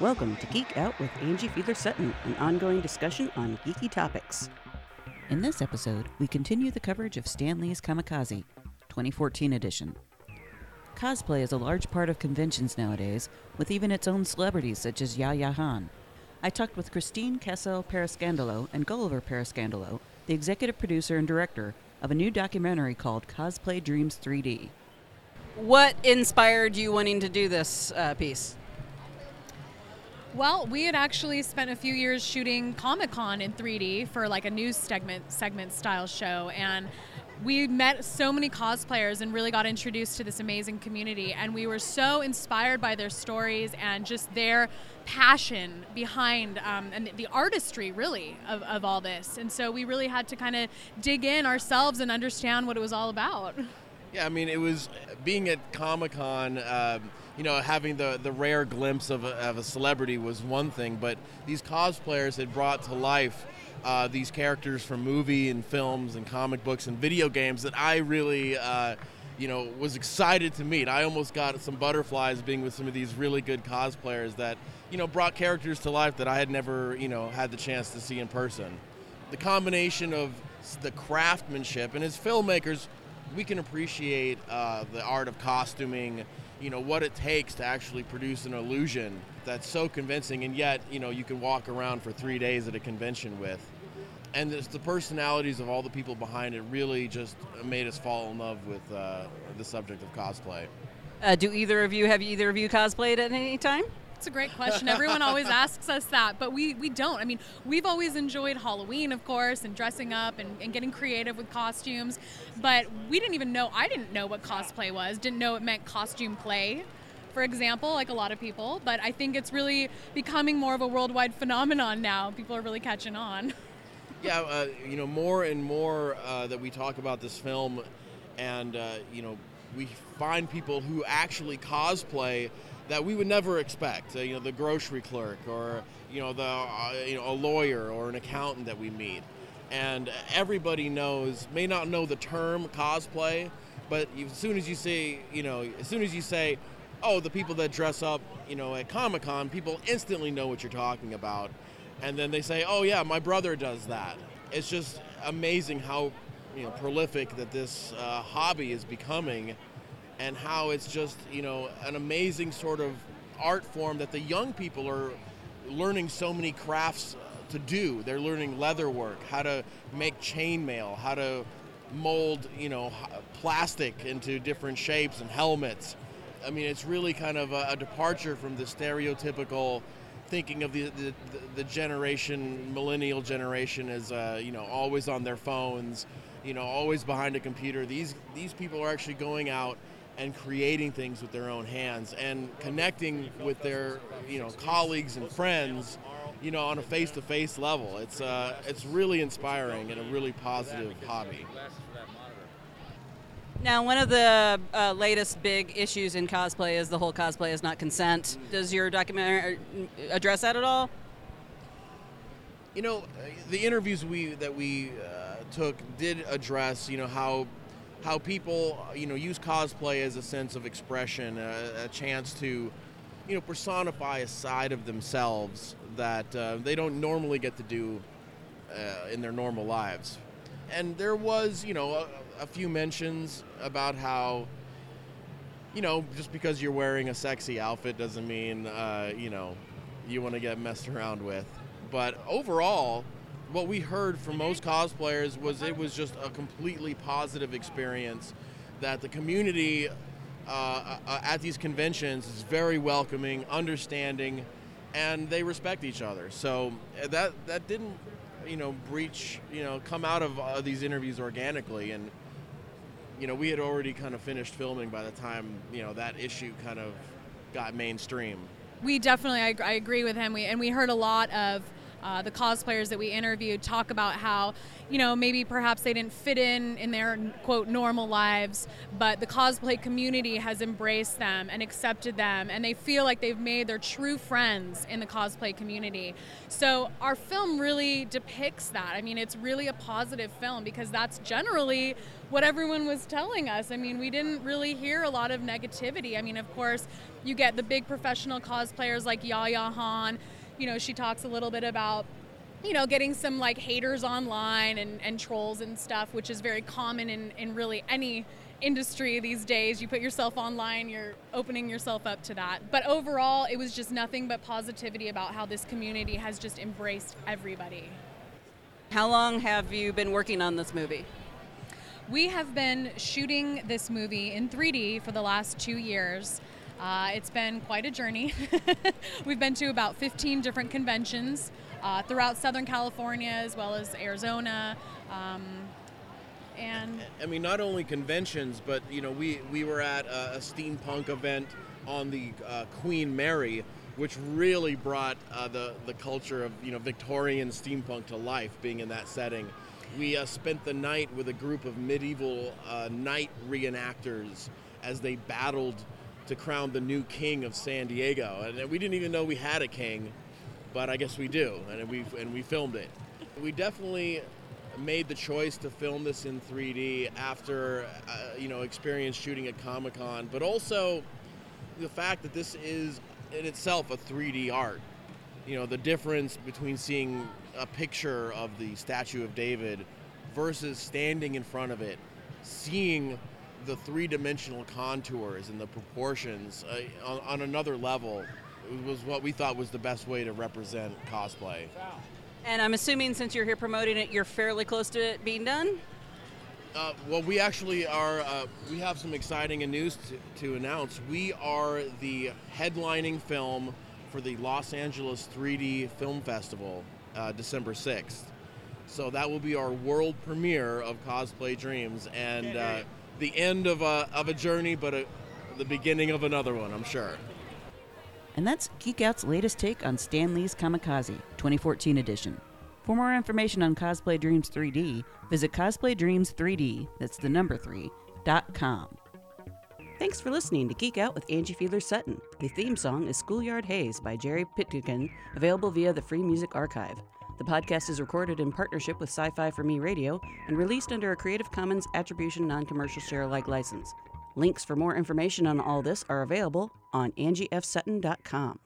Welcome to Geek Out with Angie Fiedler Sutton, an ongoing discussion on geeky topics. In this episode, we continue the coverage of Stan Lee's Comikaze, 2014 edition. Cosplay is a large part of conventions nowadays, with even its own celebrities such as Yaya Han. I talked with Christine Kessel Parascandolo and Gulliver Parascandolo, the executive producer and director of a new documentary called Cosplay Dreams 3D. What inspired you wanting to do this uh, piece? Well, we had actually spent a few years shooting Comic Con in 3D for like a news segment segment style show, and we met so many cosplayers and really got introduced to this amazing community. And we were so inspired by their stories and just their passion behind um, and the artistry, really, of, of all this. And so we really had to kind of dig in ourselves and understand what it was all about. Yeah, I mean, it was being at Comic Con. Um, you know, having the, the rare glimpse of a, of a celebrity was one thing, but these cosplayers had brought to life uh, these characters from movie and films and comic books and video games that I really, uh, you know, was excited to meet. I almost got some butterflies being with some of these really good cosplayers that, you know, brought characters to life that I had never, you know, had the chance to see in person. The combination of the craftsmanship and as filmmakers, we can appreciate uh, the art of costuming you know what it takes to actually produce an illusion that's so convincing and yet you know you can walk around for three days at a convention with. And the personalities of all the people behind it really just made us fall in love with uh, the subject of cosplay. Uh, do either of you have either of you cosplayed at any time it's a great question. Everyone always asks us that, but we, we don't. I mean, we've always enjoyed Halloween, of course, and dressing up and, and getting creative with costumes, but we didn't even know, I didn't know what cosplay was, didn't know it meant costume play for example, like a lot of people. But I think it's really becoming more of a worldwide phenomenon now. People are really catching on. yeah, uh, you know, more and more uh, that we talk about this film, and uh, you know, we find people who actually cosplay that we would never expect. Uh, you know, the grocery clerk or you know the uh, you know a lawyer or an accountant that we meet, and everybody knows may not know the term cosplay, but as soon as you say you know as soon as you say, oh, the people that dress up you know at Comic Con, people instantly know what you're talking about, and then they say, oh yeah, my brother does that. It's just amazing how you know prolific that this uh, hobby is becoming and how it's just you know an amazing sort of art form that the young people are learning so many crafts to do. They're learning leather work, how to make chainmail, how to mold you know plastic into different shapes and helmets. I mean, it's really kind of a, a departure from the stereotypical thinking of the, the, the generation, millennial generation, as uh, you know, always on their phones, you know, always behind a computer. These these people are actually going out and creating things with their own hands and connecting with their you know colleagues and friends you know on a face-to-face level. It's uh, it's really inspiring and a really positive hobby. Now one of the uh, latest big issues in cosplay is the whole cosplay is not consent. Does your documentary address that at all? You know the interviews we that we uh, took did address you know how how people you know use cosplay as a sense of expression, a, a chance to you know personify a side of themselves that uh, they don't normally get to do uh, in their normal lives. And there was you know a, a few mentions about how you know just because you're wearing a sexy outfit doesn't mean uh, you know you want to get messed around with. But overall, what we heard from most cosplayers was it was just a completely positive experience. That the community uh, uh, at these conventions is very welcoming, understanding, and they respect each other. So uh, that that didn't, you know, breach, you know, come out of uh, these interviews organically, and you know, we had already kind of finished filming by the time you know that issue kind of got mainstream. We definitely, I, I agree with him. We and we heard a lot of uh, the cosplayers that we interviewed talk about how, you know, maybe perhaps they didn't fit in in their quote normal lives, but the cosplay community has embraced them and accepted them, and they feel like they've made their true friends in the cosplay community. So our film really depicts that. I mean, it's really a positive film because that's generally what everyone was telling us. I mean, we didn't really hear a lot of negativity. I mean, of course, you get the big professional cosplayers like Yaya Han you know, she talks a little bit about you know, getting some like haters online and, and trolls and stuff, which is very common in, in really any industry these days. You put yourself online, you're opening yourself up to that. But overall, it was just nothing but positivity about how this community has just embraced everybody. How long have you been working on this movie? We have been shooting this movie in 3D for the last two years. Uh, it's been quite a journey. We've been to about 15 different conventions uh, throughout Southern California as well as Arizona. Um, and I mean, not only conventions, but you know, we we were at a, a steampunk event on the uh, Queen Mary, which really brought uh, the the culture of you know Victorian steampunk to life, being in that setting. We uh, spent the night with a group of medieval uh, knight reenactors as they battled to crown the new king of San Diego. And we didn't even know we had a king, but I guess we do, and we and we filmed it. We definitely made the choice to film this in 3D after uh, you know experience shooting at Comic Con, but also the fact that this is in itself a 3D art. You know the difference between seeing a picture of the statue of David versus standing in front of it, seeing the three-dimensional contours and the proportions uh, on, on, another level was what we thought was the best way to represent cosplay. And I'm assuming since you're here promoting it, you're fairly close to it being done. Uh, well, we actually are. Uh, we have some exciting news to, to announce. We are the headlining film for the Los Angeles 3D Film Festival, uh, December 6th. So that will be our world premiere of Cosplay Dreams, and uh, the end of a, of a journey, but a, the beginning of another one, I'm sure. And that's Geek Out's latest take on Stan Lee's Comikaze 2014 edition. For more information on Cosplay Dreams 3D, visit cosplaydreams3D, that's the number 3, dot com. Thanks for listening to Geek Out with Angie Fiedler Sutton. The theme song is Schoolyard Haze by Jerry Pitkin, available via the Free Music Archive. The podcast is recorded in partnership with Sci Fi for Me Radio and released under a Creative Commons Attribution Non Commercial Share Alike license. Links for more information on all this are available on angiefsutton.com.